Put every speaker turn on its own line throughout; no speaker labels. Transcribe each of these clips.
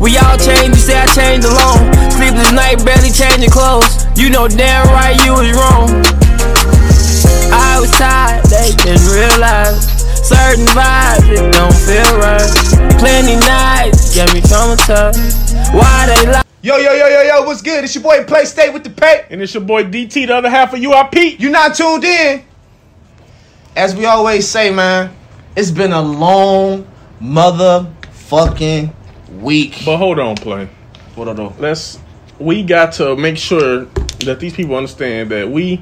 We all change, you say I changed alone. Sleepless night, barely changing clothes. You know damn right you was wrong. I was tired, they didn't realize. Certain vibes, it don't feel right. Plenty nights, get me traumatized. Why they lie?
Yo, yo, yo, yo, yo, what's good? It's your boy Play Stay with the Pay.
And it's your boy DT, the other half of UIP.
You not tuned in. As we always say, man, it's been a long motherfucking week.
But hold on, play.
What do?
Let's. We got to make sure that these people understand that we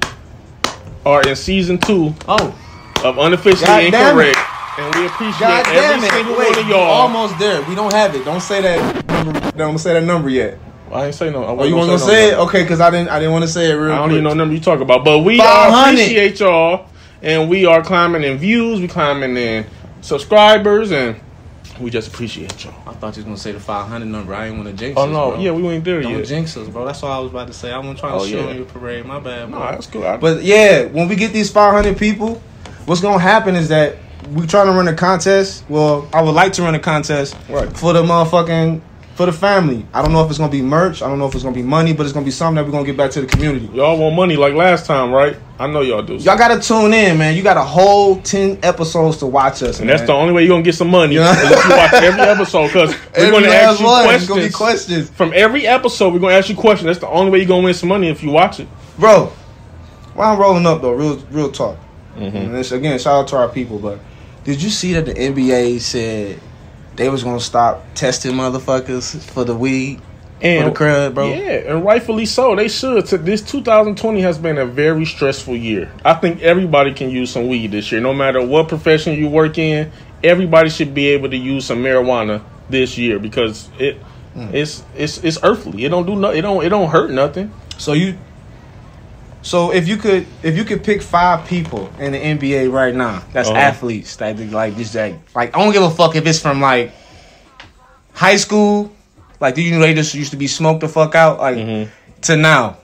are in season two
Oh,
of unofficially
God
incorrect, and we appreciate
god
every
it!
single
Wait,
one of y'all.
almost there. We don't have it. Don't say that. Number, don't say that number yet.
I ain't say no. I
Oh, you want to say it?
no.
Okay, because I didn't. I didn't want to say it real
I don't
quick.
even know number you talk about, but we
500.
appreciate y'all, and we are climbing in views, we climbing in subscribers, and we just appreciate y'all.
I thought you was gonna say the 500 number. I didn't want to jinx
Oh
us,
no,
bro.
yeah, we ain't there
Don't
yet.
jinx us, bro. That's all I was about to say. I wasn't trying to
Oh,
show
yeah.
you a parade. My bad, bro.
No, that's cool. I,
But yeah, when we get these 500 people, what's gonna happen is that we trying to run a contest. Well, I would like to run a contest
Right.
for the motherfucking for the family. I don't know if it's gonna be merch. I don't know if it's gonna be money, but it's gonna be something that we're gonna get back to the community.
y'all want money like last time, right? I know y'all do.
Y'all gotta tune in, man. You got a whole 10 episodes to watch us,
And that's the only way you're gonna get some money
Yeah.
if you watch every episode because we're gonna ask you
one. It's
questions.
questions,
From every episode, we're gonna ask you questions. That's the only way you're gonna win some money if you watch it.
bro. While I'm rolling up though, real real talk.
Mm-hmm.
And this, again, shout out to our people. But did you see that the NBA said they was gonna stop testing motherfuckers for the weed
And
for the crowd, bro?
Yeah, and rightfully so. They should. This 2020 has been a very stressful year. I think everybody can use some weed this year, no matter what profession you work in. Everybody should be able to use some marijuana this year because it mm. it's it's it's earthly. It don't do no. It don't it don't hurt nothing.
So you, so if you could, if you could pick five people in the NBA right now, that's
Uh-huh.
athletes that like just like like I don't give a fuck if it's from like high school, like do you know they just used to be smoked the fuck out like
Mhm.
to now.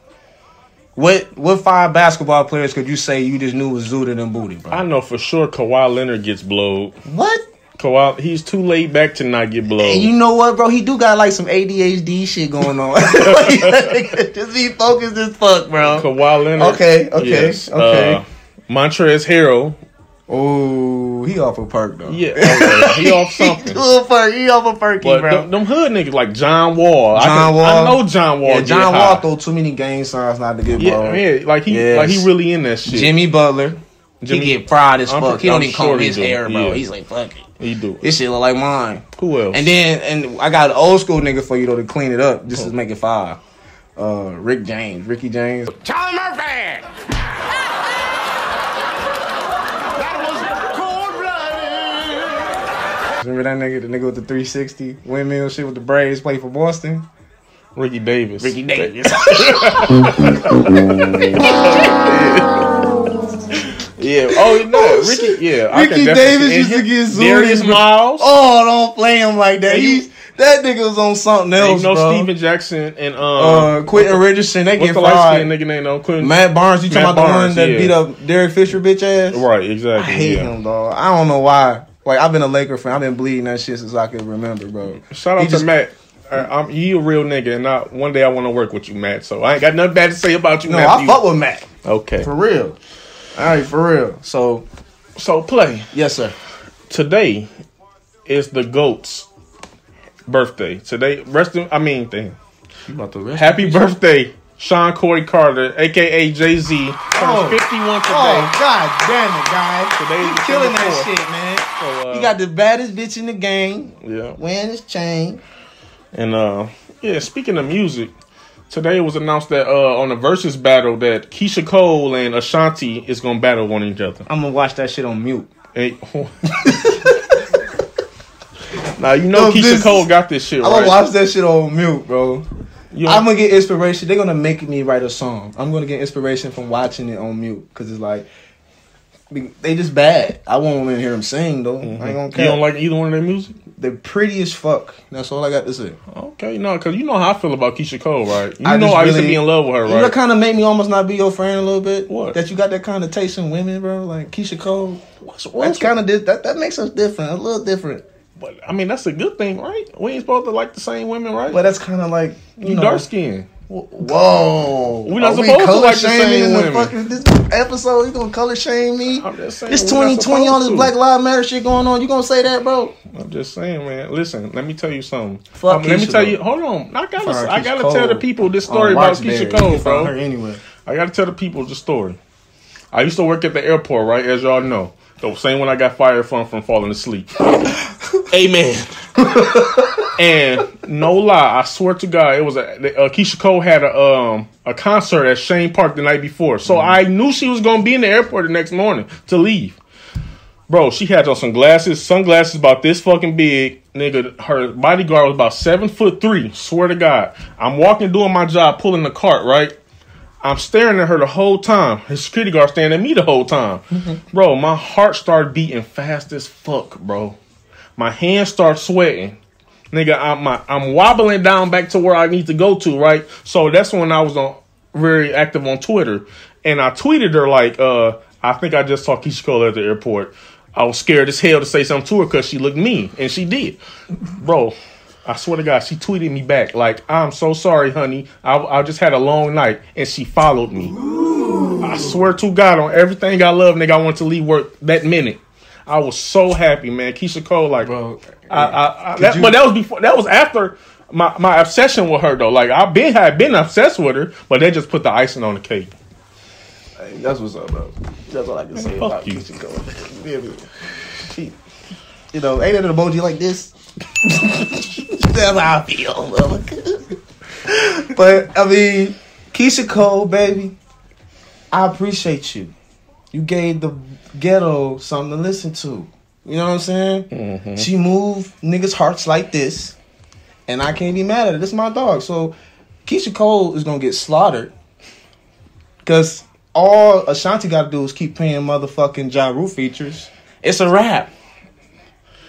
What what five basketball players could you say you just knew was zooted and booty, bro?
I know for sure Kawhi Leonard gets blowed.
what?
Kawhi, he's too laid back to not get blowed.
And you know what, bro? He do got like some ADHD shit going on. just be focused as fuck, bro.
Kawhi Leonard.
Okay, okay, okay.
Uh, Montrezl Harrell.
Oh, he off a perk though.
Yeah, okay. he off something.
he off a perk. He off a perky,
But
bro.
them, them hood niggas like John Wall. I,
John
can-
Wall.
I know John Wall.
yeah,
get
John
high.
Wall throw too many game signs not to get
Yeah,
blown.
yeah, like he
Yes.
like he really in that shit.
Jimmy Butler,
Jimmy-
he get fried as
I'm
fuck.
pre-
he don't
I'm
even
sure
comb his hair, bro.
Yeah.
He's like, fuck it.
He do.
This shit look like mine.
Who else?
And then, and I got an old school nigga for you though to clean it up. Just to make it five. Uh, Rick James, Ricky James.
Charlie Murphy! that was cold blooded!
Remember that nigga, the nigga with the 360 windmill shit with the braids, played for Boston.
Ricky Davis.
Ricky Davis.
Yeah. Oh no, Ricky. Yeah.
Ricky Davis used to get zoomed
Darius. Miles.
oh, don't play him like that.
And
He, that nigga was on something else,
you know
bro.
Stephen Jackson and um.
uh, Quentin Richardson, they get
the
fried.
nigga name? No, Quentin.
Matt Barnes, you talking
Matt
about the one that
yeah.
beat up Derek Fisher bitch ass?
Right. Exactly.
I hate
yeah.
him, dog. I don't know why. Like I've been a Laker fan. I've been bleeding that shit since I can remember, bro.
Shout out
He
to
just-
Matt. Uh, I'm, you a real nigga, and I, one day I want to work with you, Matt. So I ain't got nothing bad to say about you,
No,
Matt.
I
You-
fuck with Matt
Okay.
for real. All right, for real. So
So play.
yes, sir.
today is the goat's birthday. Today, rest. In, I mean, thing.
You about to rest?
Happy birthday, Shawn Corey Carter, aka Jay Z, turns
Oh.
51 today.
Oh god damn it, guys!
Today
He
is
killing that shit, man.
So, uh,
He got the baddest bitch in the game
yeah,
wearing his chain.
and uh, yeah. Speaking of music, today it was announced that uh, on the versus battle that Keyshia Cole and Ashanti is gonna battle one each other.
I'm gonna watch that shit on mute.
Hey, now you know
No,
Keyshia
this-
Cole got this shit
I'm
right.
gonna watch that shit on mute, bro. I'm gonna get inspiration. They're gonna make me write a song. I'm gonna get inspiration from watching it on mute because it's like they just bad. I won't want to hear them sing though. I ain't mm-hmm. gonna
you don't like either one of their music?
They're pretty as fuck. That's all I got to say.
Okay, no, because you know how I feel about Keyshia Cole, right? You
I
know I used to be in love with her,
You know, kind of make me almost not be your friend a little bit.
What?
That you got that kind of taste in women, bro. Like Keyshia Cole.
What's,
That's kind of that. That makes us different. A little different.
But I mean, that's a good thing, right? We ain't supposed to like the same women, right?
But that's kind of like you
you
know.
dark skin.
Whoa,
We're not
Are we
supposed to
color
like the same
in the
women.
fucking this episode? You gonna color shame me?
I'm just saying.
It's 2020, all this Black
to.
Lives Matter shit going on. You gonna say that, bro?
I'm just saying, man. Listen, let me tell you something.
Fuck
Um, let me tell
though.
you. Hold on. I gotta.
Fire
I gotta
Cole
tell the people this story
on
about
Roxbury.
Keyshia
You can
Cole, bro.
Her anywhere.
I gotta tell the people the story. I used to work at the airport, right? As y'all know, the same one I got fired from from falling asleep. Amen. and no lie, I swear to God, it was a uh, Keyshia Cole had a um a concert at Shane Park the night before, so I knew she was gonna be in the airport the next morning to leave. Bro, she had on some glasses, sunglasses about this fucking big. Nigga, her bodyguard was about seven foot three. Swear to God. I'm walking doing my job, pulling the cart, right? I'm staring at her the whole time. His security guard staring at me the whole time. Bro, my heart started beating fast as fuck, bro. My hands start sweating. Nigga, I'm I'm wobbling down back to where I need to go to, right? So that's when I was on very active on Twitter. And I tweeted her like, uh, I think I just saw Keyshia Cole at the airport. I was scared as hell to say something to her because she looked mean, and she did. Bro, I swear to God, she tweeted me back like, "I'm so sorry, honey. I, I just had a long night," and she followed me. I swear to God, on everything I love, nigga, I want to leave work that minute. I was so happy, man. Keyshia Cole, like,
Bro,
I, I, I, that,
you-
but that was before. That was after my, my obsession with her, though. Like, I've been had been obsessed with her, but they just put the icing on the cake.
Hey, that's what's up, bro. That's all I can say
fuck
about
you.
Keyshia Cole. Yeah. She, you know, ain't it an emoji like this? that's how I feel, bro. but I mean, Keyshia Cole, baby, I appreciate you. You gave the ghetto something to listen to. You know what I'm saying? Mm-hmm. She moved niggas' hearts like this, and I can't be mad at it. This is my dog. So Keyshia Cole is gonna get slaughtered because all Ashanti got to do is keep paying motherfucking Ja Rule features. It's a wrap.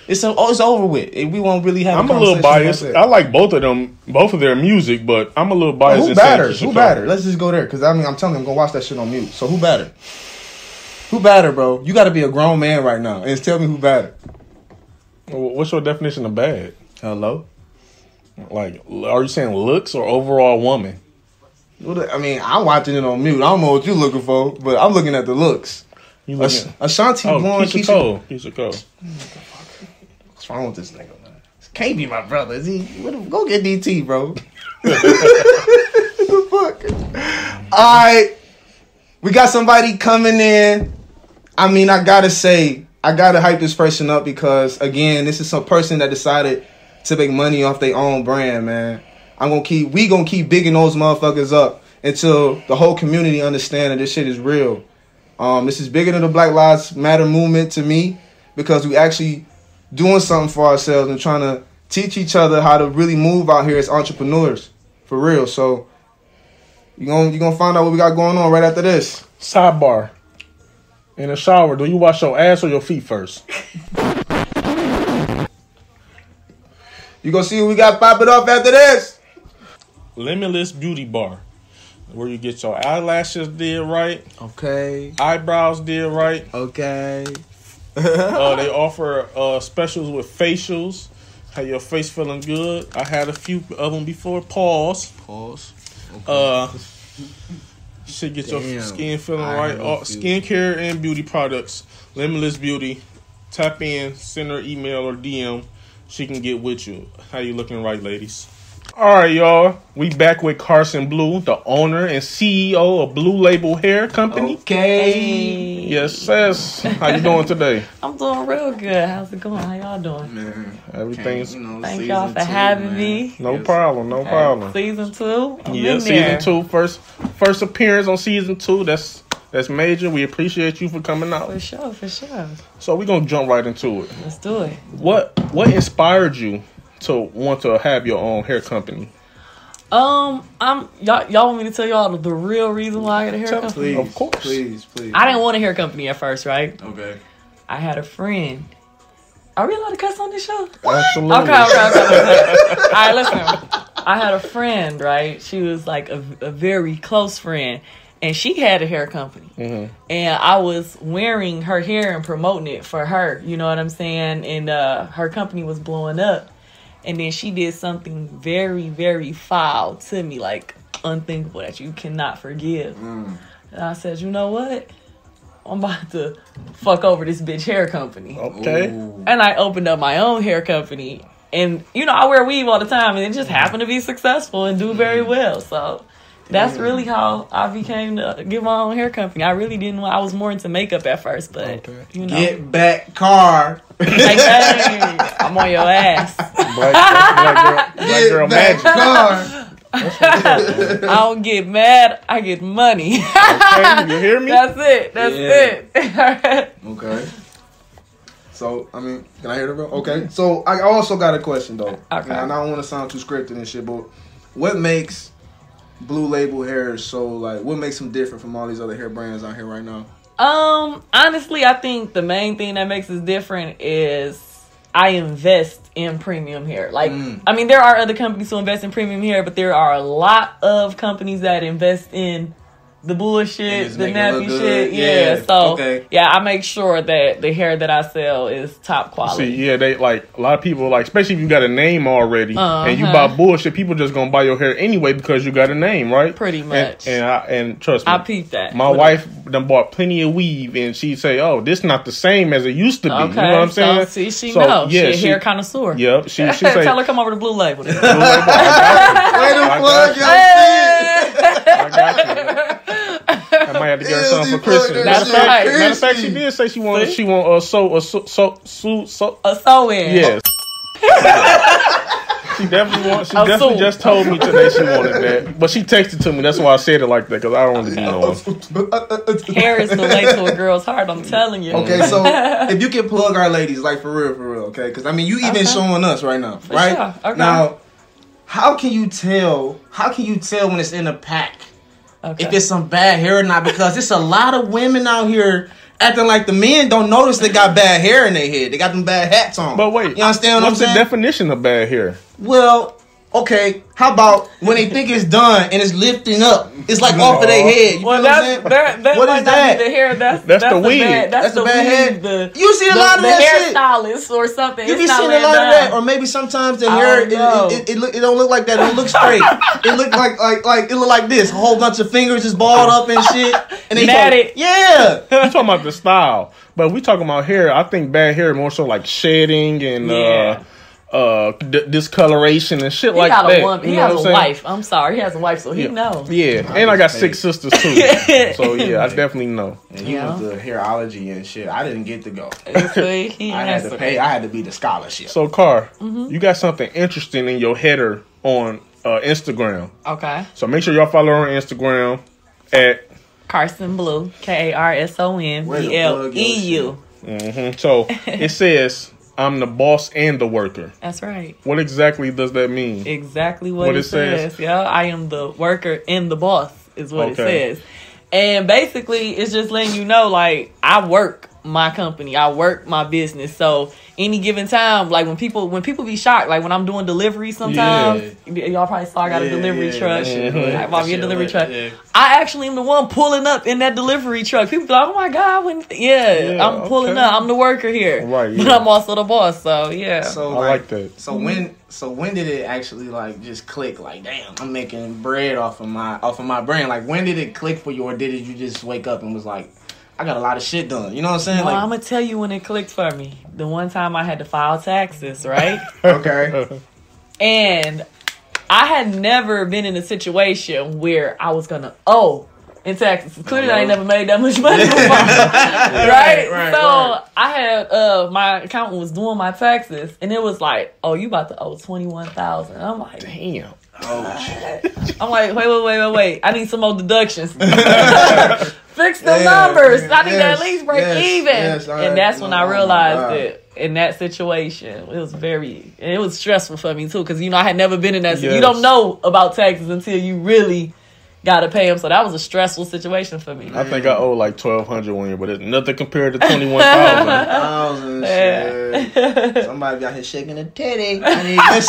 It's a, oh, it's over with. We won't really have.
I'm a little biased. I like both of them, both of their music, but I'm a little biased.
who
in
better? Who
Cole.
better? Let's just go there because I mean I'm telling you, I'm gonna watch that shit on mute. So who better? Who better, bro? You got to be a grown man right now and tell me who better.
What's your definition of bad?
Hello.
Like, are you saying looks or overall woman?
I mean, I'm watching it on mute. I don't know what you're looking for, but I'm looking at the looks.
You
Ash-
looking?
Ashanti
Oh,
won.
Keyshia
Keyshia-
Cole. Keyshia Cole.
What's wrong with this nigga, man? Can't be my brother. Is he? Go get DT, bro. the fuck? All right, we got somebody coming in. I mean, I gotta say, I gotta hype this person up because again, this is some person that decided to make money off their own brand, man. I'm gonna keep, we gonna keep bigging those motherfuckers up until the whole community understand that this shit is real. Um, this is bigger than the Black Lives Matter movement to me because we actually doing something for ourselves and trying to teach each other how to really move out here as entrepreneurs for real. So you gonna you gonna find out what we got going on right after this.
Sidebar. In the shower, do you wash your ass or your feet first?
You gonna see what we got popping off after this.
Limitless Beauty Bar, where you get your eyelashes did right,
Okay,
eyebrows did right.
okay.
Uh, they offer uh, specials with facials. Have your face feeling good? I had a few of them before. Pause.
Pause.
Uh, should get your skin feeling
I
right. All, uh,
few.
skincare and beauty products. Limitless Beauty. Tap in, send her email or DM. She can get with you. How you looking, right, ladies? All right, y'all. We back with Karson Bleu, the owner and CEO of Blue Label Hair Company.
Okay.
Yes, yes. How you doing today?
I'm doing real good. How's it going? How y'all doing?
Man,
Everything's
you know,
Thank y'all for
two,
having
man.
me.
no problem, no problem.
Season two. I'm
Yeah,
in
season
there.
two, first first appearance on season two. That's that's major. We appreciate you for coming out.
For sure, for sure.
So we're gonna jump right into it.
Let's do it.
What what inspired you to want to have your own hair company?
Um, I'm y'all. Y'all want me to tell y'all the, the real reason why I got a hair
Tell-
company?
Please,
Of course.
please, please.
I didn't want a hair company at first, right?
Okay.
I had a friend. Are we allowed to cuss on this show?
Absolutely.
Okay, okay, okay. okay. All right, listen. I had a friend, right? She was like a, a very close friend, and she had a hair company,
Mm-hmm.
and I was wearing her hair and promoting it for her. You know what I'm saying? And uh, her company was blowing up, and then she did something very, very foul to me, like unthinkable that you cannot forgive.
Mm.
And I said, you know what? I'm about to fuck over this bitch hair company.
Okay.
And I opened up my own hair company. And, you know, I wear weave all the time and it just happened to be successful and do very well. So that's really how I became to get my own hair company. I really didn't, want I was more into makeup at first, but,
Okay.
you know.
Get back car.
like, hey, I'm on your ass.
Black, black girl, black
Get
girl
back
magic.
car.
I don't get mad, I get money.
Okay, you hear me?
that's it. That's
Yeah.
it.
Okay. So I mean, can I hear the bro? Okay. So I also got a question though.
Okay.
And I don't want to sound too scripted and shit, but what makes Blue Label hair so like? What makes them different from all these other hair brands out here right now?
Um, honestly, I think the main thing that makes us different is I invest in premium hair. Like,
Mm.
I mean, there are other companies who invest in premium hair, but there are a lot of companies that invest in the bullshit, the
make it look
nappy shit. Yeah.
Yeah,
So,
okay.
yeah, I make sure that the hair that I sell is top quality.
See, yeah, they like a lot of people like, especially if you got a name already and you
Uh-huh.
buy bullshit. People just gonna buy your hair anyway because you got a name, right?
Pretty much.
And I, and trust me,
I peeped that.
my
With
wife done bought plenty of weave, and she say, "Oh, this not the same as it used to be."
Okay,
You know what I'm saying?
so see, she
So,
know.
Yeah,
she a hair connoisseur.
Yep. She she say,
Tell her come over to Blue Label.
Way to
I
plug
got
your shit.
I got might have to get her something for Christmas. Matter of fact, matter of fact, she did say she wanted she want uh, so a so so so so
a sew in.
yes. She definitely wants. She
A
definitely
suit.
just told me today she wanted that, but she texted to me. That's why I said it like that because I don't want to be knowing.
Uh, uh, uh, Hair is the way to a girl's heart. I'm telling you.
Okay, so if you can plug our ladies, like for real, for real, okay? Because I mean, you even
Okay.
showing us right now, right?
sure, okay.
Now, how can you tell? How can you tell when it's in a pack
Okay.
if it's some bad hair or not? Because it's a lot of women out here acting like the men don't notice they got bad hair in their head. They got them bad hats on.
But wait,
you understand what
what's
I'm
the definition of bad hair?
well, okay. How about when they think it's done and it's lifting up? It's like off of their head. You
well,
feel what I'm
that's that, that
What
might
is
not
that?
be the hair. That's
That's the wig.
Bad, that's,
That's
the
the bad
wig.
hair.
The,
You see a
the,
lot of
the
that shit.
hairstylist or something.
You be seeing a
laying
lot of that, or maybe sometimes the
I
hair
don't
it, it, it, look, it don't look like that. It don't straight. it look like like like it look like this. A whole bunch of fingers just balled up and shit. And they
Matted.
yeah.
You talking about the style, but we talking about hair. I think bad hair more so like shedding and
Yeah.
uh, uh, d- discoloration and shit
He
like
got
that.
a woman. He
You know
has
what
a
I'm saying?
wife. I'm sorry, he has a wife, so he
Yeah.
knows.
Yeah, and I got six sisters too. so yeah, I definitely know.
And he
Yeah.
went to hairology and shit. I didn't get to go.
See,
I had to
to
pay. I had to be the scholarship.
So, Car,
Mm-hmm.
you got something interesting in your header on uh, Instagram.
Okay.
So make sure y'all follow her on Instagram at.
Karson Bleu, K A R S O N
Way to
B L
plug your
E U.
mhm. So it says, "I'm the boss and the worker."
That's right.
What exactly does that mean?
Exactly what,
What
it,
it says.
says. Yeah, I am the worker and the boss is what
Okay.
it says. And basically, it's just letting you know, like, I work my company, I work my business. So any given time, like when people when people be shocked, like when I'm doing delivery sometimes, y- y'all probably saw I got a delivery
yeah,
truck.
that shit lit.
I
That
bought me a delivery truck.
yeah.
I actually am the one pulling up in that delivery truck. People be like, "Oh my god!" When yeah,
Yeah,
I'm pulling
okay.
up. I'm the worker here,
Right,
But. I'm also the boss. So yeah.
So
I like that.
So when so when did it actually like just click? Like, damn, I'm making bread off of my off of my brand. Like, when did it click for you, or did it you just wake up and was like, I got a lot of shit done? You know what I'm saying?
well,
like,
I'm gonna tell you when it clicked for me. The one time I had to file taxes, right?
okay,
and I had never been in a situation where I was gonna owe in taxes. Clearly, I ain't never made that much money before, right?
right,
so
right.
I had uh my accountant was doing my taxes, and it was like, "Oh, you about to owe twenty one thousand. I'm like,
Damn.
Oh, I'm like, wait, wait, wait, wait, wait. I need some more deductions. Fix the
Yeah,
numbers. I need to at least break
yes,
even.
yes, I-
and that's when I
oh my
realized
God.
that in that situation, it was very, and it was stressful for me too, because you know I had never been in that. You don't know about taxes until you really got to pay him. So that was a stressful situation for me.
I think I owe like twelve hundred one year, but it's nothing compared to twenty one thousand.
thousand. Somebody out here shaking a titty. I need that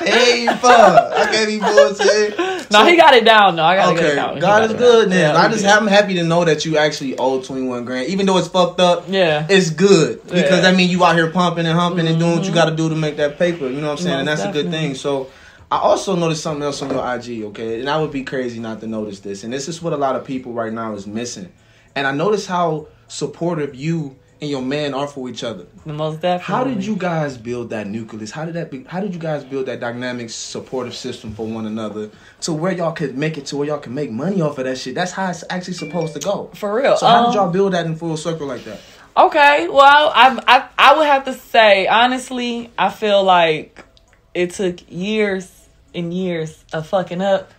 shit paid for. I can't be bullshit.
No, he got it down. No, I gotta get it
Okay,
down. He
God
got
is
it
good.
down.
Then
Yeah,
I just
good.
I'm happy to know that you actually owe twenty one grand, even though it's fucked up.
Yeah.
it's good because
Yeah. Mm-hmm.
I mean you out here pumping and humping and doing what you got to do to make that paper. You know what I'm saying? and
Most
that's a good thing. So I also noticed something else on your IG. Okay, and I would be crazy not to notice this. And this is what a lot of people right now is missing. And I noticed how supportive you and your man are for each other.
Most definitely.
How did you guys build that nucleus? How did that be, how did you guys build that dynamic supportive system for one another to where y'all could make it to where y'all can make money off of that shit? That's how it's actually supposed to go.
For real.
So how
Um,
did y'all build that in full circle like that?
Okay, well, I, I I would have to say honestly, I feel like it took years and years of fucking up,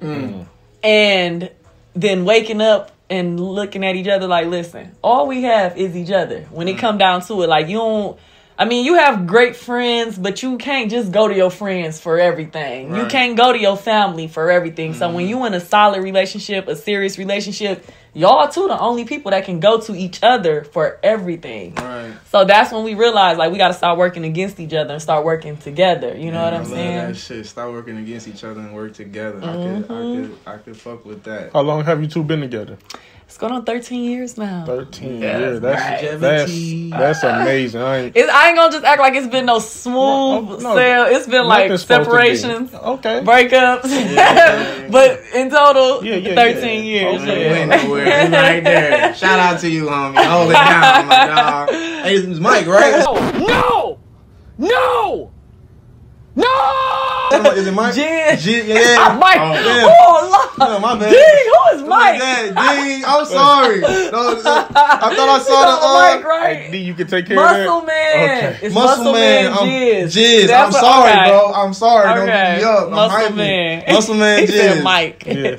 mm. Mm. and then waking up and looking at each other like, listen, all we have is each other. When it mm. come down to it, like you don't. I mean, you have great friends, but you can't just go to your friends for everything. You can't go to your family for everything. So when you in a solid relationship, a serious relationship, y'all two the only people that can go to each other for everything.
Right.
So that's when we realized like we got to start working against each other and start working together. You know what
I
I'm
love
saying?
that shit. Start working against each other and work together. I
Mm-hmm.
could, I could, I could fuck with that.
How long have you two been together?
It's going on 13 years now.
Thirteen
Yes,
years. That's
right.
that's
Longevity.
that's amazing. I ain't.
It's, I ain't gonna just act like it's been no smooth
No, no,
sail. It's been like
nothing's supposed to be.
separations,
Okay.
breakups, but in total,
Yeah, yeah,
13
yeah.
years.
Okay.
You
yeah.
ain't nowhere. It's right there. Shout out to you, homie. Hold it down, my dog. Hey, it's Mike, right?
No! No! No!
Is it Mike?
Jen.
G- yeah.
Mike.
Oh, yeah.
Oh, Lord.
No, my bad.
Dang, who is Mike?
Yeah, ding. I'm sorry. No, no, I thought I
You
saw
know
the uh,
Mike, right?
D, you can take care
Muscle
of that.
Man.
Okay.
It's
Muscle, man, I'm
Jizz.
Jizz. I'm sorry,
okay.
bro. I'm sorry. Don't beat me up. I'm
Muscle
hyping.
Man.
Muscle man,
he
Jizz.
said Mike.
Yeah.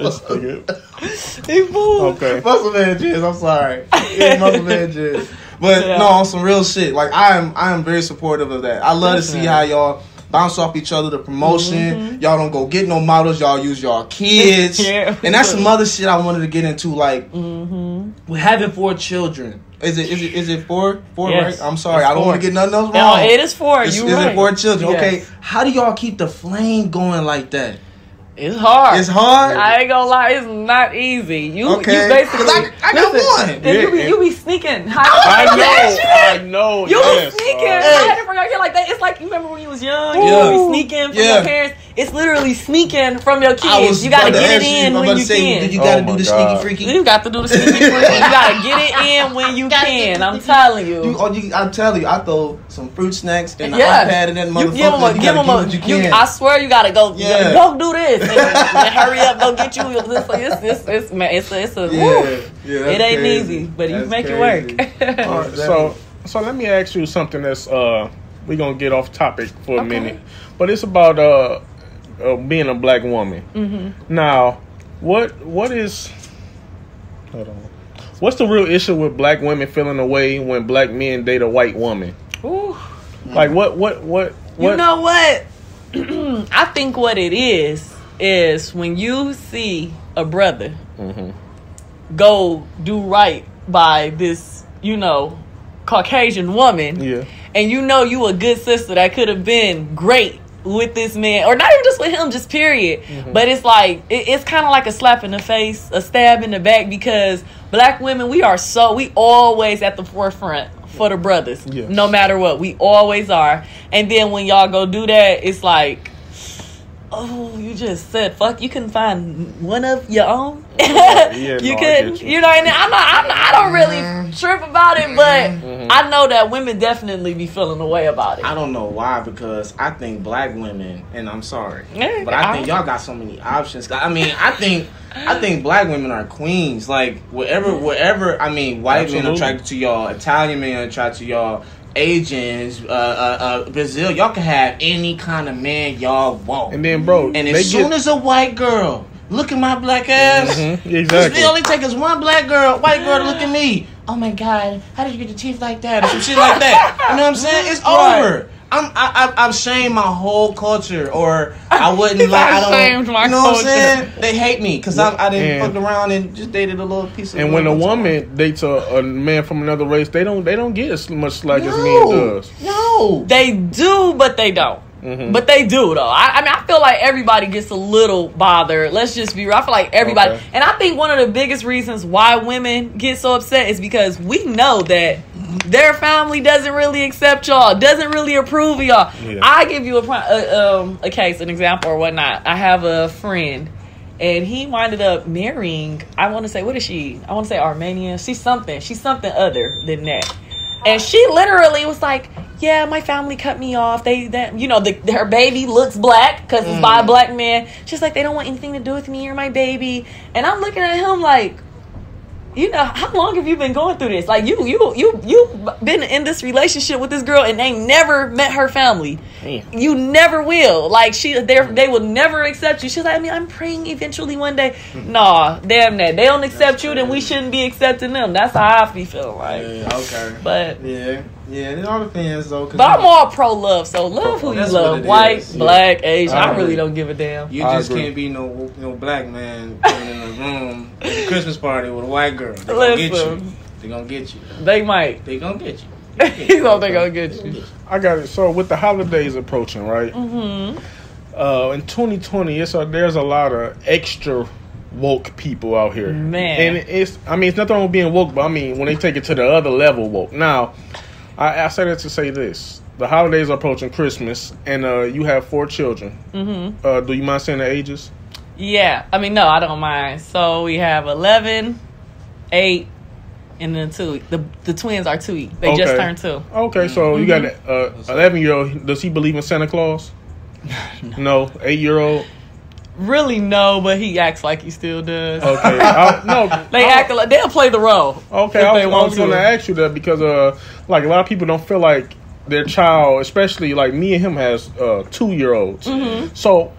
This
he fooled.
Okay.
Muscle man, Jizz. I'm sorry. Yeah, Muscle man, Jizz. But
Yeah.
no, on some real shit. Like I am, I am very supportive of that. I love to see how y'all bounce off each other. The promotion. Y'all don't go get no models. Y'all use y'all kids.
Mm-hmm. Yeah.
And that's some other shit I wanted to get into. Like
Mm-hmm.
with having four children. Is it is it is it four four
Yes.
right? I'm sorry,
It's
I don't want to get nothing else
No,
wrong.
it is four.
Is,
You
is
right.
it four children?
Yes.
Okay, how do y'all keep the flame going like that?
It's hard.
It's hard.
I ain't gonna lie, it's not easy. You,
Okay.
you basically,
'Cause I- I got
listen,
one.
And you, be,
Yeah,
you be sneaking.
I
hiding
know. I know.
You
yes.
be sneaking,
uh,
hiding from your kid like that. It's like you remember when you was young. You
Yeah.
be sneaking from
Yeah.
your parents. It's literally sneaking from your kids. You gotta get it
you,
in
I'm
when you
say,
can.
You
Oh
gotta
my
do the
God.
sneaky freaky?
You got to do the sneaky freaky. You gotta get it in when you can. I'm telling you.
You, oh, you, I'm telling you, I throw some fruit snacks and the
Yeah.
iPad and that
You
motherfucker.
give them a, give them a,
what you
you,
can.
I swear you gotta go,
Yeah.
go do this and, and hurry up, go get you. It's, it's, it's, it's, man, it's, a- it's a,
yeah,
woo.
yeah,
it ain't
crazy.
easy, but you
That's
make
crazy.
it work.
all right, so so let me ask you something that's uh we gonna get off topic for a
Okay.
minute, but it's about uh, uh being a black woman. Mm-hmm. Now, what what is hold on. What's the real issue with black women feeling away when black men date a white woman?
Ooh.
Like what what what what
You know what? I think what it is is when you see a brother
Mhm.
go do right by this, you know, Caucasian woman,
Yeah.
and you know you a good sister that could have been great with this man, or not even just with him, just period.
Mm-hmm.
But it's like it, it's kind of like a slap in the face, a stab in the back, because black women we are so we always at the forefront for the brothers,
Yes.
no matter what. We always are, and then when y'all go do that, it's like. Oh, you just said fuck. You couldn't find one of your own.
yeah,
you
no, I
couldn't. You.
you.
know, and I'm not. I'm not. I don't really trip about it, but
Mm-hmm.
I know that women definitely be feeling a way about it.
I don't know why because I think black women, and I'm sorry,
Yeah,
but I think y'all got so many options. I mean, I think I think black women are queens. Like whatever, whatever. I mean, white men attracted to y'all, Italian men attracted to y'all, Asians, uh, uh, uh, Brazil. Y'all can have any kind of man y'all want.
And then, bro,
And as soon
get,
as a white girl look at my black ass,
Mhm,
it only take us one black girl, white girl to look at me. Oh my god, how did you get your teeth like that? Or some shit like that. You know what I'm saying? It's
Right.
over. I'm I, I I've shamed my whole culture, or I wouldn't
He's
like I don't.
shamed my
you know what I'm saying? They hate me because I I didn't
And-
fuck around and just dated a little piece of.
And when a
little-
woman dates a, a man from another race, they don't they don't get as much slack as men does.
no,
They do, but they don't.
Mm-hmm.
But they do though. I, I mean, I feel like everybody gets a little bothered. Let's just be real. I feel like everybody,
Okay.
and I think one of the biggest reasons why women get so upset is because we know that their family doesn't really accept y'all, doesn't really approve of y'all.
Yeah.
I give you a, a um a case, an example or whatnot. I have a friend. And he winded up marrying. I want to say, what is she? I want to say Armenian. She's something. She's something other than that. And she literally was like, "Yeah, my family cut me off. They, that you know, the, her baby looks black because it's by a black man. She's like, they don't want anything to do with me or my baby." And I'm looking at him like, you know, how long have you been going through this? Like, you, you, you, you been in this relationship with this girl, and they never met her family.
Damn.
You never will. Like, she, they, they will never accept you. She's like, I mean, I'm praying eventually one day. Nah, damn that. They don't accept you, then we shouldn't be accepting them. That's how I be feeling like.
Yeah, okay.
But
Yeah, yeah. It all the depends though. 'cause
but I'm
you-
all pro love, so love who you love. White,
is.
black, Asian.
I
I, really don't give a damn.
You just can't be no no black man in the room at a Christmas party with a white girl. They gonna get you.
Listen.
They gonna get you.
They might.
They gonna get you.
He's all they gonna get you.
I got it. So with the holidays approaching, right?
Mm-hmm.
Uh, in 2020, it's a, there's a lot of extra woke people out here.
Man.
and it's I mean it's nothing wrong with being woke, but I mean when they take it to the other level woke. Now, I, I say that to say this: the holidays are approaching Christmas, and uh, you have four children.
Mm-hmm.
Uh, do you mind saying the ages?
Yeah, I mean, no, I don't mind. So we have 11, 8, and then 2. The the twins are 2. They just turned 2.
Okay, so you got
Mm-hmm.
an uh, 11 year old. Does he believe in Santa Claus? no. Eight year old.
Really, no, but he acts like he still does.
Okay. I, no.
They
I-
act like they'll play the role.
Okay, I was, I was going to ask you that because, uh, like a lot of people don't feel like their child, especially like me and him, has uh, two year olds.
Mm-hmm.
So,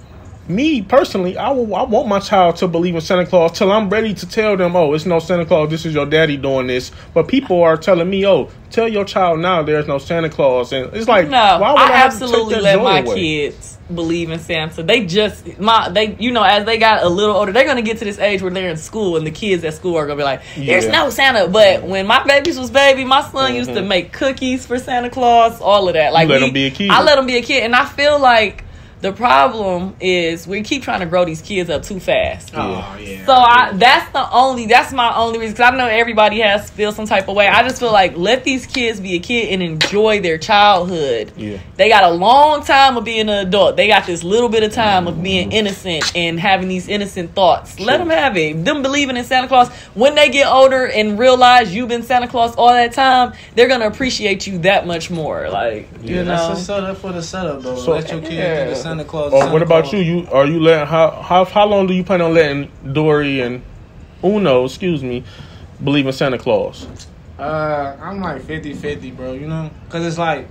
me personally, I will, I want my child to believe in Santa Claus till I'm ready to tell them, oh, it's no Santa Claus. This is your daddy doing this. But people are telling me, oh, tell your child now there's no Santa Claus, and it's like,
No,
why would I,
I
have to take
absolutely let my
away?
kids believe in Santa. They just my they you know as they got a little older, they're gonna get to this age where they're in school and the kids at school are gonna be like, "There's
Yeah.
no Santa." But when my babies was baby, my son used to mm-hmm. make cookies for Santa Claus, all of that. Like
let
we-
him be a kid.
I let him be a kid, and I feel like the problem is we keep trying to grow these kids up too fast.
Oh yeah.
So I that's the only that's my only reason because I know everybody has feel some type of way. I just feel like let these kids be a kid and enjoy their childhood.
Yeah.
They got a long time of being an adult. They got this little bit of time of being mm-hmm. innocent and having these innocent thoughts. Let them have it. Them believing in Santa Claus. When they get older and realize you've been Santa Claus all that time, they're gonna appreciate you that much more. Like you
Yeah,
That's
know.
a setup for the setup though.
So-
Let your kid
Yeah.
Think of Santa Claus.
Or
Santa
what about
Claus.
you? You are you letting how how how long do you plan on letting Dory and Uno, excuse me, believe in Santa Claus?
Uh, I'm like 50-50, bro. You know, because it's like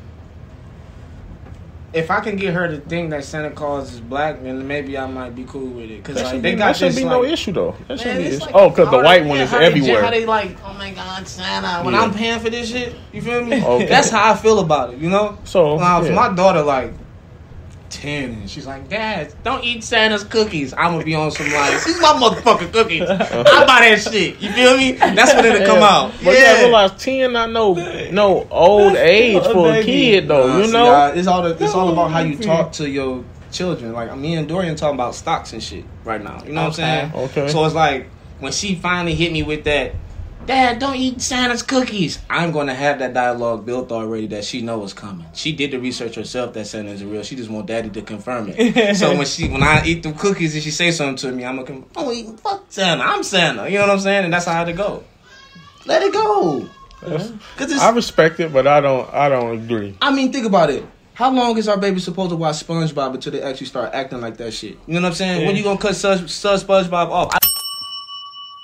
if I can get her to think that Santa Claus is black, then maybe I might be cool with it. Because
That
like
should
they
be,
got
that should
this
be
like,
no issue though. That should
Man,
be issue.
like
oh, because the white one is
how they-
everywhere.
How they like, oh my God, Santa. When
Yeah.
I'm paying for this shit, you feel me?
Okay.
That's how I feel about it. You know.
So,
now if my daughter like. 10 and she's like, Dad, don't eat Santa's cookies. I'm gonna be on some like, these my motherfucking cookies. I buy that shit. You feel me? That's when it'll come out.
But you gotta realize ten not no no old age
a
for a kid though.
Nah,
you
see,
know.
uh, it's all the, it's all about how you talk to your children. Like me and Dorian talking about stocks and shit right now. You know what I'm saying?
Okay.
So it's like when she finally hit me with that, Dad, don't eat Santa's cookies. I'm gonna have that dialogue built already that she know is coming. She did the research herself that Santa is real. She just want Daddy to confirm it. so when she when I eat the cookies and she say something to me, I'm gonna oh eat fuck Santa. I'm Santa. You know what I'm saying? And that's how to go. Let it go. Cause it's
I respect it, but I don't. I don't agree.
I mean, think about it. How long is our baby supposed to watch SpongeBob until they actually start acting like that shit? You know what I'm saying? When you gonna cut Sus, Sus SpongeBob off? I-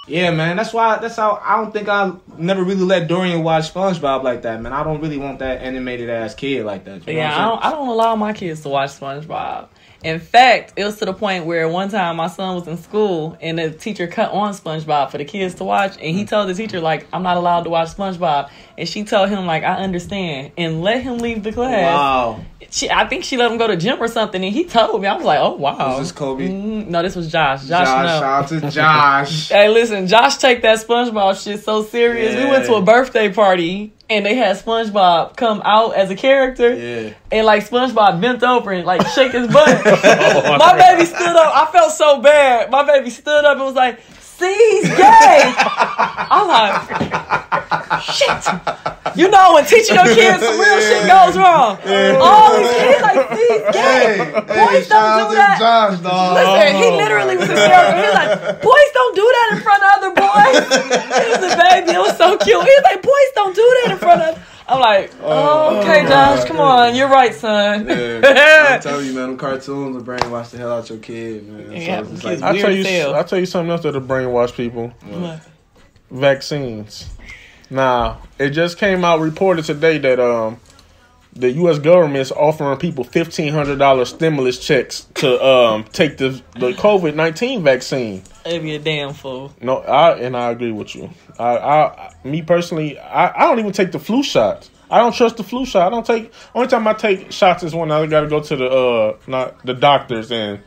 yeah, man. That's why. That's how. I don't think I never really let Dorian watch SpongeBob like that, man. I don't really want that animated ass kid like that. You know
Yeah, I don't, I don't allow my kids to watch SpongeBob. In fact, it was to the point where one time my son was in school and the teacher cut on SpongeBob for the kids to watch, and he told the teacher like, "I'm not allowed to watch SpongeBob," and she told him like, "I understand," and let him leave the class.
Wow.
She, I think she let him go to gym or something, and he told me. I was like, "Oh wow."
Was this Kobe?
Mhm. No, this was Josh. Josh,
Josh,
no.
shout out to Josh.
Hey, listen, Josh take that SpongeBob shit so serious. We went to a birthday party and they had SpongeBob come out as a character,
Yeah.
and like SpongeBob bent over and like shake his butt. Oh, My baby stood up. I felt so bad. My baby stood up and was like, "See, he's gay." I'm like, "Shit." You know when teaching your kids some real shit goes wrong. All these kids like, "See, he's gay." Boys don't do that.
Josh, dog.
Listen, he literally was hysterical. He was like, "Boys don't do that in front of other boys." He was a baby. It was so cute. He was like, "Boys don't do that in front of." I'm like, oh, okay, Josh, come on, you're right, son.
Yeah, I'm telling you, man, them cartoons will brainwash the hell out your kid, man. So
Yeah,
it's like,
I tell you,
hell.
I tell you something else that'll brainwash people.
What?
Vaccines. Now, it just came out reported today that um the U.S. government is offering people fifteen hundred dollars stimulus checks to um take the the COVID nineteen vaccine.
It'd be a damn fool.
No, I and I agree with you. I, I me personally, I, I don't even take the flu shots. I don't trust the flu shot. I don't take. Only time I take shots is when I got to go to the uh not the doctors and.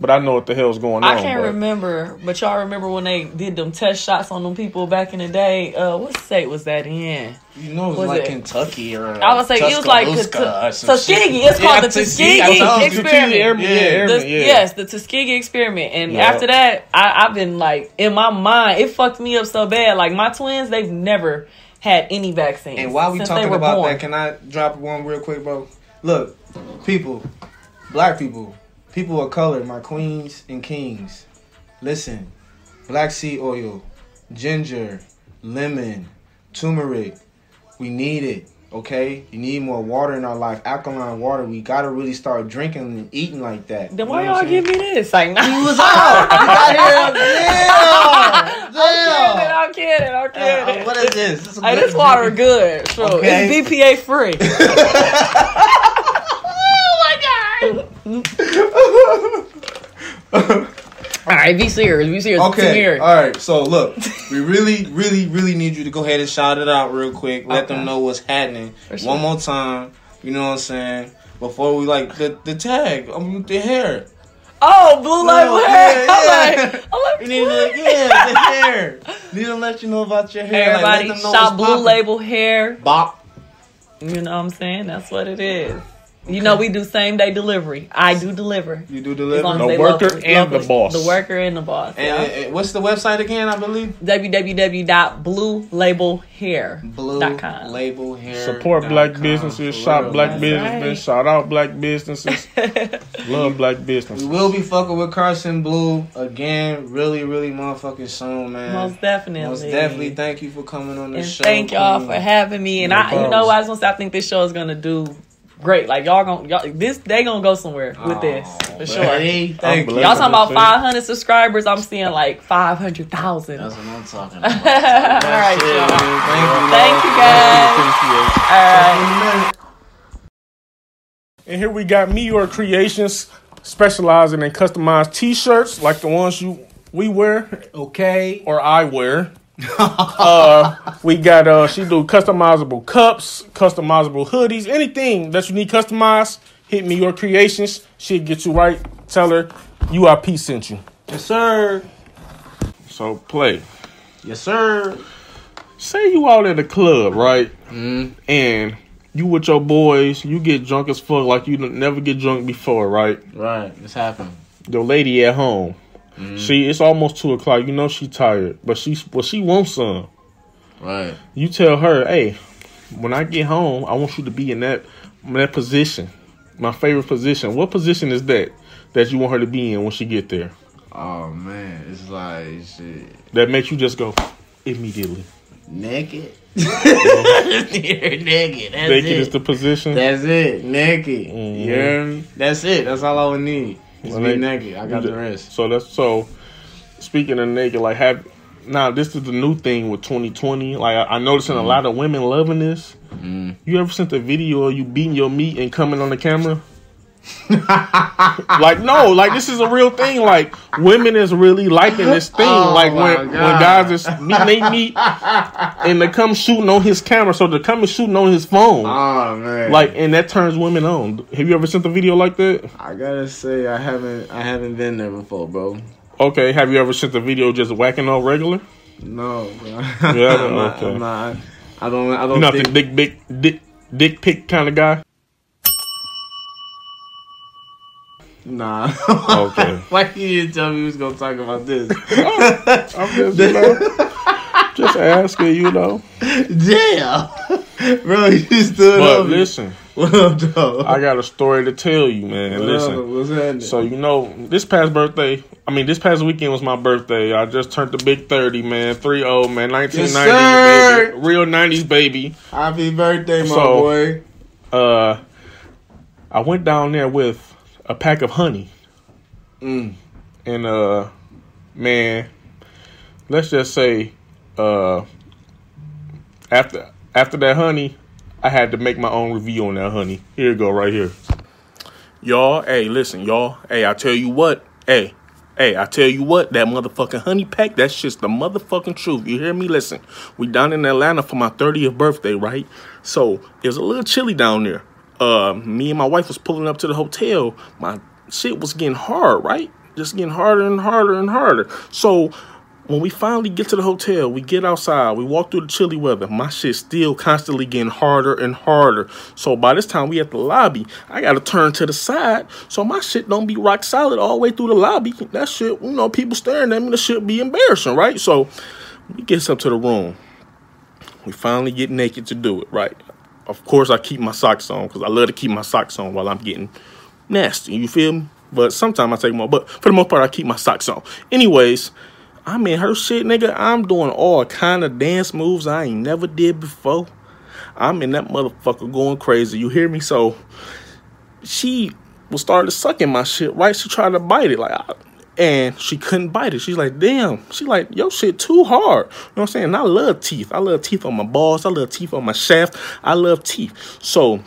But I know what the hell's going on.
I can't
but-
remember, but y'all remember when they did them test shots on them people back in the day? Uh, what state was that in?
you know, it was,
Was
like
it-
Kentucky or
I would say it was like
Tuscaloosa or some shit.
Tuskegee. It's called
Yeah,
the
Tuskegee.
Tuskegee experiment.
Airman, yeah,
Yeah.
The- Yes, the Tuskegee experiment. And
Yeah.
after that, I, I've been like in my mind, it fucked me up so bad. Like my twins, they've never had any vaccines.
And while we
since
talking
they were
about
born.
that, can I drop one real quick, bro? Look, people, black people, people of color, my queens and kings. Listen, black seed oil, ginger, lemon, turmeric. We need it. Okay, you need more water in our life, alkaline water. We gotta really start drinking and eating like that.
then
You
why
know
y'all
I'm
give me this? Like, nah.
saying? was out. I got here. Damn.
I'm kidding. I'm kidding. I'm kidding.
Uh, what is this? This, is
Hey, this water good. True.
Okay.
It's BPA free. All right, be serious. Be serious.
Okay.
Serious.
All right. So look, we really, really, really need you to go ahead and shout it out real quick. Let them know what's happening
sure.
one more time. You know what I'm saying? Before we like the the tag, I'm with the hair.
Oh, blue label
Yeah,
hair.
yeah.
I'm like, I'm like,
You need to, yeah, the hair. Need to let you know about your hair.
Everybody
know
shop blue
poppin'.
label hair.
Bop.
You know what I'm saying? That's what it is. You know we do same day delivery. I do deliver.
You do
As
deliver.
long as
The worker
local-
and the boss.
The worker and the boss.
And,
yeah.
and what's the website again? I believe
www.bluelabelhair.com.
Blue Label Hair.
Support black
com,
businesses,
for
shop
real,
black
man.
businesses,
right.
shout out black businesses, love black businesses.
We will be fucking with Karson Bleu again, really, really motherfucking soon, man.
Most definitely.
Most definitely. Thank you for coming on the
And
show.
thank y'all
Queen.
for having me. And
No
I, you know, I just want to say I think this show is gonna do great. Like y'all gonna, y'all, this they gonna go somewhere with oh, this for sure.
Buddy, thank you.
Y'all talking about 500 subscribers? I'm seeing like 500,000.
That's what I'm talking about.
right,
Shit,
y'all.
Thank you.
Thank you guys. All right.
And here we got Meteor Creations, specializing in customized T-shirts like the ones you we wear
Okay.
or I wear. Uh, we got uh, she do customizable cups, customizable hoodies, anything that you need customized. Hit me your Creations. She'll get you right. Tell her UIP sent you.
Yes, sir.
So play.
Yes, sir.
Say you out at the club, right?
Mm.
And you with your boys, you get drunk as fuck like you never get drunk before, right?
Right. It's happened.
Your lady at home. She it's almost two o'clock. You know she tired, but she well she wants some.
Right.
You tell her, hey, when I get home, I want you to be in that that position. My favorite position. What position is that that you want her to be in when she get there?
Oh man, it's like shit.
That makes you just go immediately.
Naked. Naked. That's
Naked
it.
is the position.
That's it. Naked.
Mhm.
You hear me? That's it. That's all I would need. Just
Well, they-
naked. I got the rest.
So that's so. Speaking of naked, like have now this is the new thing with 2020. Like I, I noticing a lot of women loving this.
Mm.
You ever sent a video of you beating your meat and coming on the camera? like no, like this is a real thing. Like women is really liking this thing.
Oh,
like when when guys is beating they meat and they come shooting on his camera, so they're coming shooting on his phone.
Oh man.
like and that turns women on. Have you ever sent a video like that?
I gotta say, I haven't, I haven't been there before, bro.
Okay, have you ever sent a video just whacking off regular?
No, bro.
Yeah,
I'm not,
okay.
I'm not, I don't. I don't
You not the dick big dick dick pic kind of guy.
Nah.
Okay.
Why you didn't tell me we was gonna talk about this?
I'm just you know, just asking, you know.
Damn, bro, you stood
But
up.
listen,
What up, dog?
I got a story to tell you, man.
What
Listen.
What's happening?
So you know, this past birthday, I mean, this past weekend was my birthday. I just turned the big thirty, man, three zero, man, nineteen
Yes,
baby, real nineties, baby.
Happy birthday, my
So-
boy.
Uh, I went down there with a pack of honey,
Mm.
and uh, man, let's just say, uh, after after that honey, I had to make my own review on that honey. Here you go, right here. Y'all, hey, listen, y'all. Hey, I tell you what, hey, hey, I tell you what, that motherfucking honey pack, that's just the motherfucking truth. You hear me? Listen, we down in Atlanta for my 30th birthday, right? So it was a little chilly down there. Uh, me and my wife was pulling up to the hotel. My shit was getting hard, right? Just getting harder and harder and harder. So when we finally get to the hotel, we get outside, we walk through the chilly weather. My shit's still constantly getting harder and harder. So by this time we at the lobby, I gotta turn to the side so my shit don't be rock solid all the way through the lobby. That shit, you know, people staring at me, the shit be embarrassing, right? So we get up to the room. We finally get naked to do it, right? Of course, I keep my socks on because I love to keep my socks on while I'm getting nasty. You feel me? But sometimes I take them off. But for the most part, I keep my socks on. Anyways, I'm in her shit, nigga. I'm doing all kind of dance moves I ain't never did before. I'm in that motherfucker going crazy. You hear me? So she was started sucking my shit, right? She tried to bite it, like, I, and she couldn't bite it. She's like, damn. She like, yo, shit too hard. You know what I'm saying? I love teeth. I love teeth on my balls. I love teeth on my shaft. I love teeth. So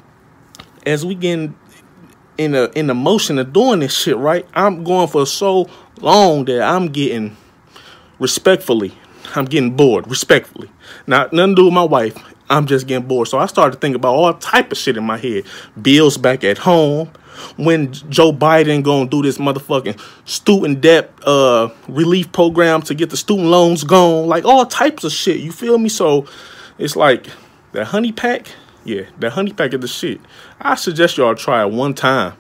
as we getting in the in the motion of doing this shit, right? I'm going for so long that I'm getting respectfully, I'm getting bored, respectfully. Not nothing to do with my wife. I'm just getting bored. So I started thinking about all type of shit in my head. Bills back at home. When Joe Biden gonna do this motherfucking student debt uh relief program to get the student loans gone, like all types of shit. You feel me? So it's like that honey pack, yeah, that honey pack is the shit. I suggest y'all try it one time.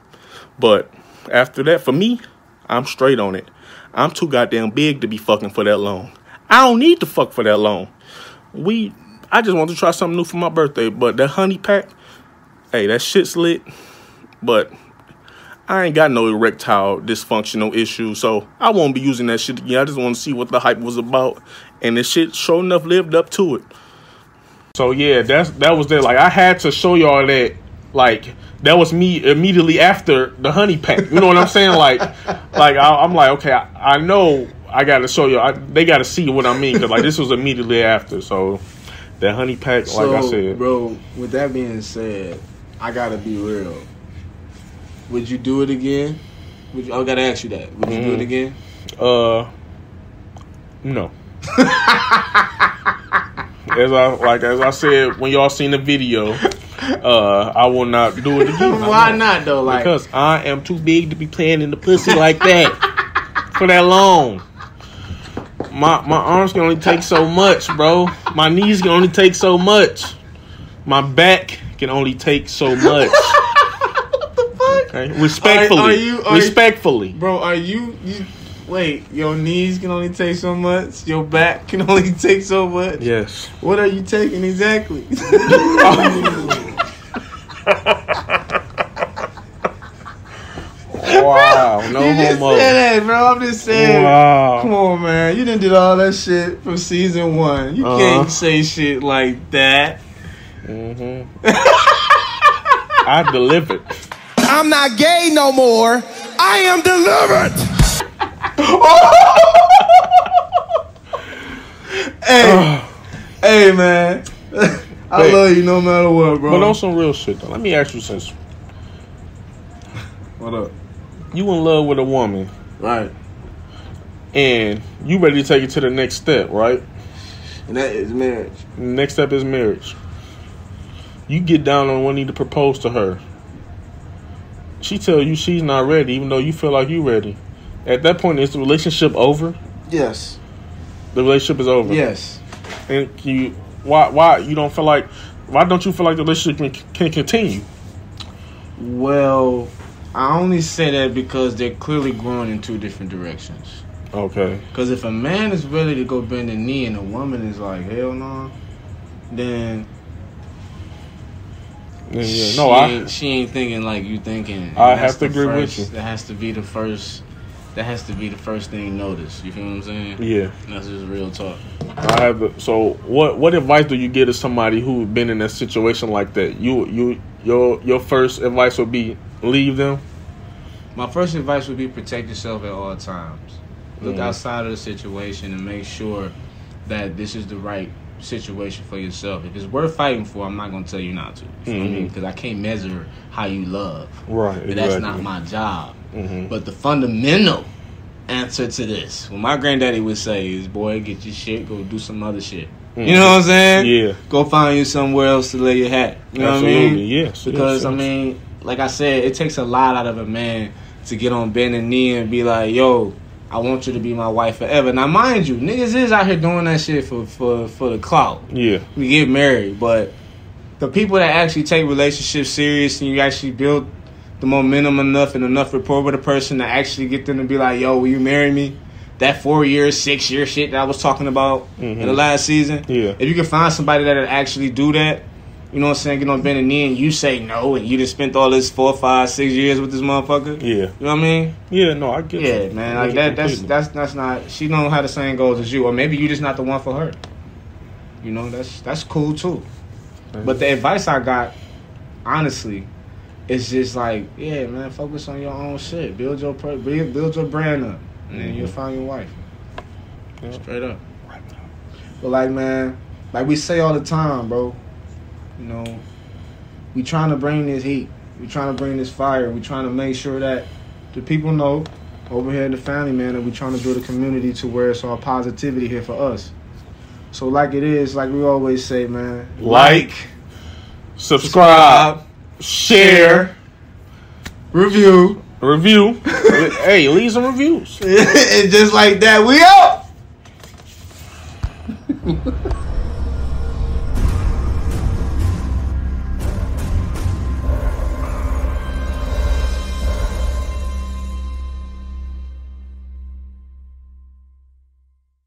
But after that, for me, I'm straight on it. I'm too goddamn big to be fucking for that long. I don't need to fuck for that long. We, I just want to try something new for my birthday. But that honey pack, hey, that shit's lit. But I ain't got no erectile dysfunctional issue, so I won't be using that shit again. I just want to see what the hype was about, and the shit sure enough lived up to it. So yeah, that's that was there. Like I had to show y'all that. Like that was me immediately after the honey pack. You know what I'm saying? Like, like I, I'm like, okay, I, I know I got to show you. I, they got to see what I mean because like this was immediately after. So that honey pack, like I said,
bro, with that being said, I gotta be real. Would you do it again? Would you, I gotta ask you that. Would you do it
Mhm.
again?
Uh, no. as I like as I said when y'all seen the video, uh, I will not do it again.
Why not though? Like,
Because I am too big to be playing in the pussy like that for that long. My my arms can only take so much, bro. My knees can only take so much. My back can only take so much. Okay? Respectfully,
Are- are you- are you-
respectfully.
bro, are you you? Wait, your knees can only take so much. Your back can only take so much.
Yes.
What are you taking exactly?
Wow, no
you just
homo.
said that, bro. I'm just saying.
Wow.
Come on, man. You didn't did all that shit from season one. You
Uh-huh.
can't say shit like that.
Mm-hmm. I delivered.
I'm not gay no more. I am delivered.
Hey, hey, man. I
Hey.
love you no matter what, bro.
But on some real shit though, let me ask you since
what up?
you in love with a woman
Right.
and you ready to take it to the next step, right?
And that is marriage.
Next step is marriage. You get down on one knee to propose to her. She tell you she's not ready, even though you feel like you're ready. At that point, is the relationship over?
Yes.
The relationship is over.
Yes.
And you Why why you don't feel like why don't you feel like the relationship can, can continue?
Well, I only say that because they're clearly growing in two different directions.
Okay.
Because if a man is ready to go bend a knee and a woman is like, hell no, then
Yeah, yeah.
she,
No, I
ain't, she ain't thinking like you thinking. And
I have to agree with you.
That has to be the first. That has to be the first thing noticed. You feel what I'm saying?
yeah.
That's just real talk.
I have. The, so what what advice do you give to somebody who been in a situation like that? You you your your first advice would be leave them.
My first advice would be protect yourself at all times. Look
Mhm.
outside of the situation and make sure that this is the right situation for yourself. If it's worth fighting for, I'm not gonna tell you not to. You know what I mean? Because I can't measure how you love.
Right.
But That's not my job.
hmm
But the fundamental answer to this, what my granddaddy would say is, "Boy, get your shit, go do some other shit." You know what I'm saying?
Yeah.
Go find you somewhere else to lay your hat. You know what I mean?
Yes.
Because
yes,
I mean, like I said, it takes a lot out of a man to get on bending knee and be like, "Yo, I want you to be my wife forever." Now, mind you, niggas is out here doing that shit for for for the clout.
Yeah.
We get married, but the people that actually take relationships serious and you actually build the momentum enough and enough rapport with a person to actually get them to be like, "Yo, will you marry me?" That four year, six year shit that I was talking about in the mm-hmm. last season.
Yeah.
If you can find somebody that'll actually do that, you know what I'm saying, get on bending knee and you say no and you just spent all this four, five, six years with this motherfucker.
Yeah.
You know what I mean?
Yeah. No, I get.
Yeah, man. Like that that's that's that's not she don't have the same goals as you. Or maybe you just not the one for her. You know, that's that's cool too. But the advice I got, honestly, is just like, yeah, man, focus on your own shit. Build your per- build, build your brand up. And then you'll mm-hmm. find your wife.
Yeah.
Straight up. But like man, like we say all the time, bro. You know, we trying to bring this heat. We trying to bring this fire. We trying to make sure that the people know over here in the family, man, that we trying to build a community to where it's all positivity here for us. So like it is, like we always say, man,
Like, subscribe, share,
review,
review. hey, leave some reviews.
and just like that, we out.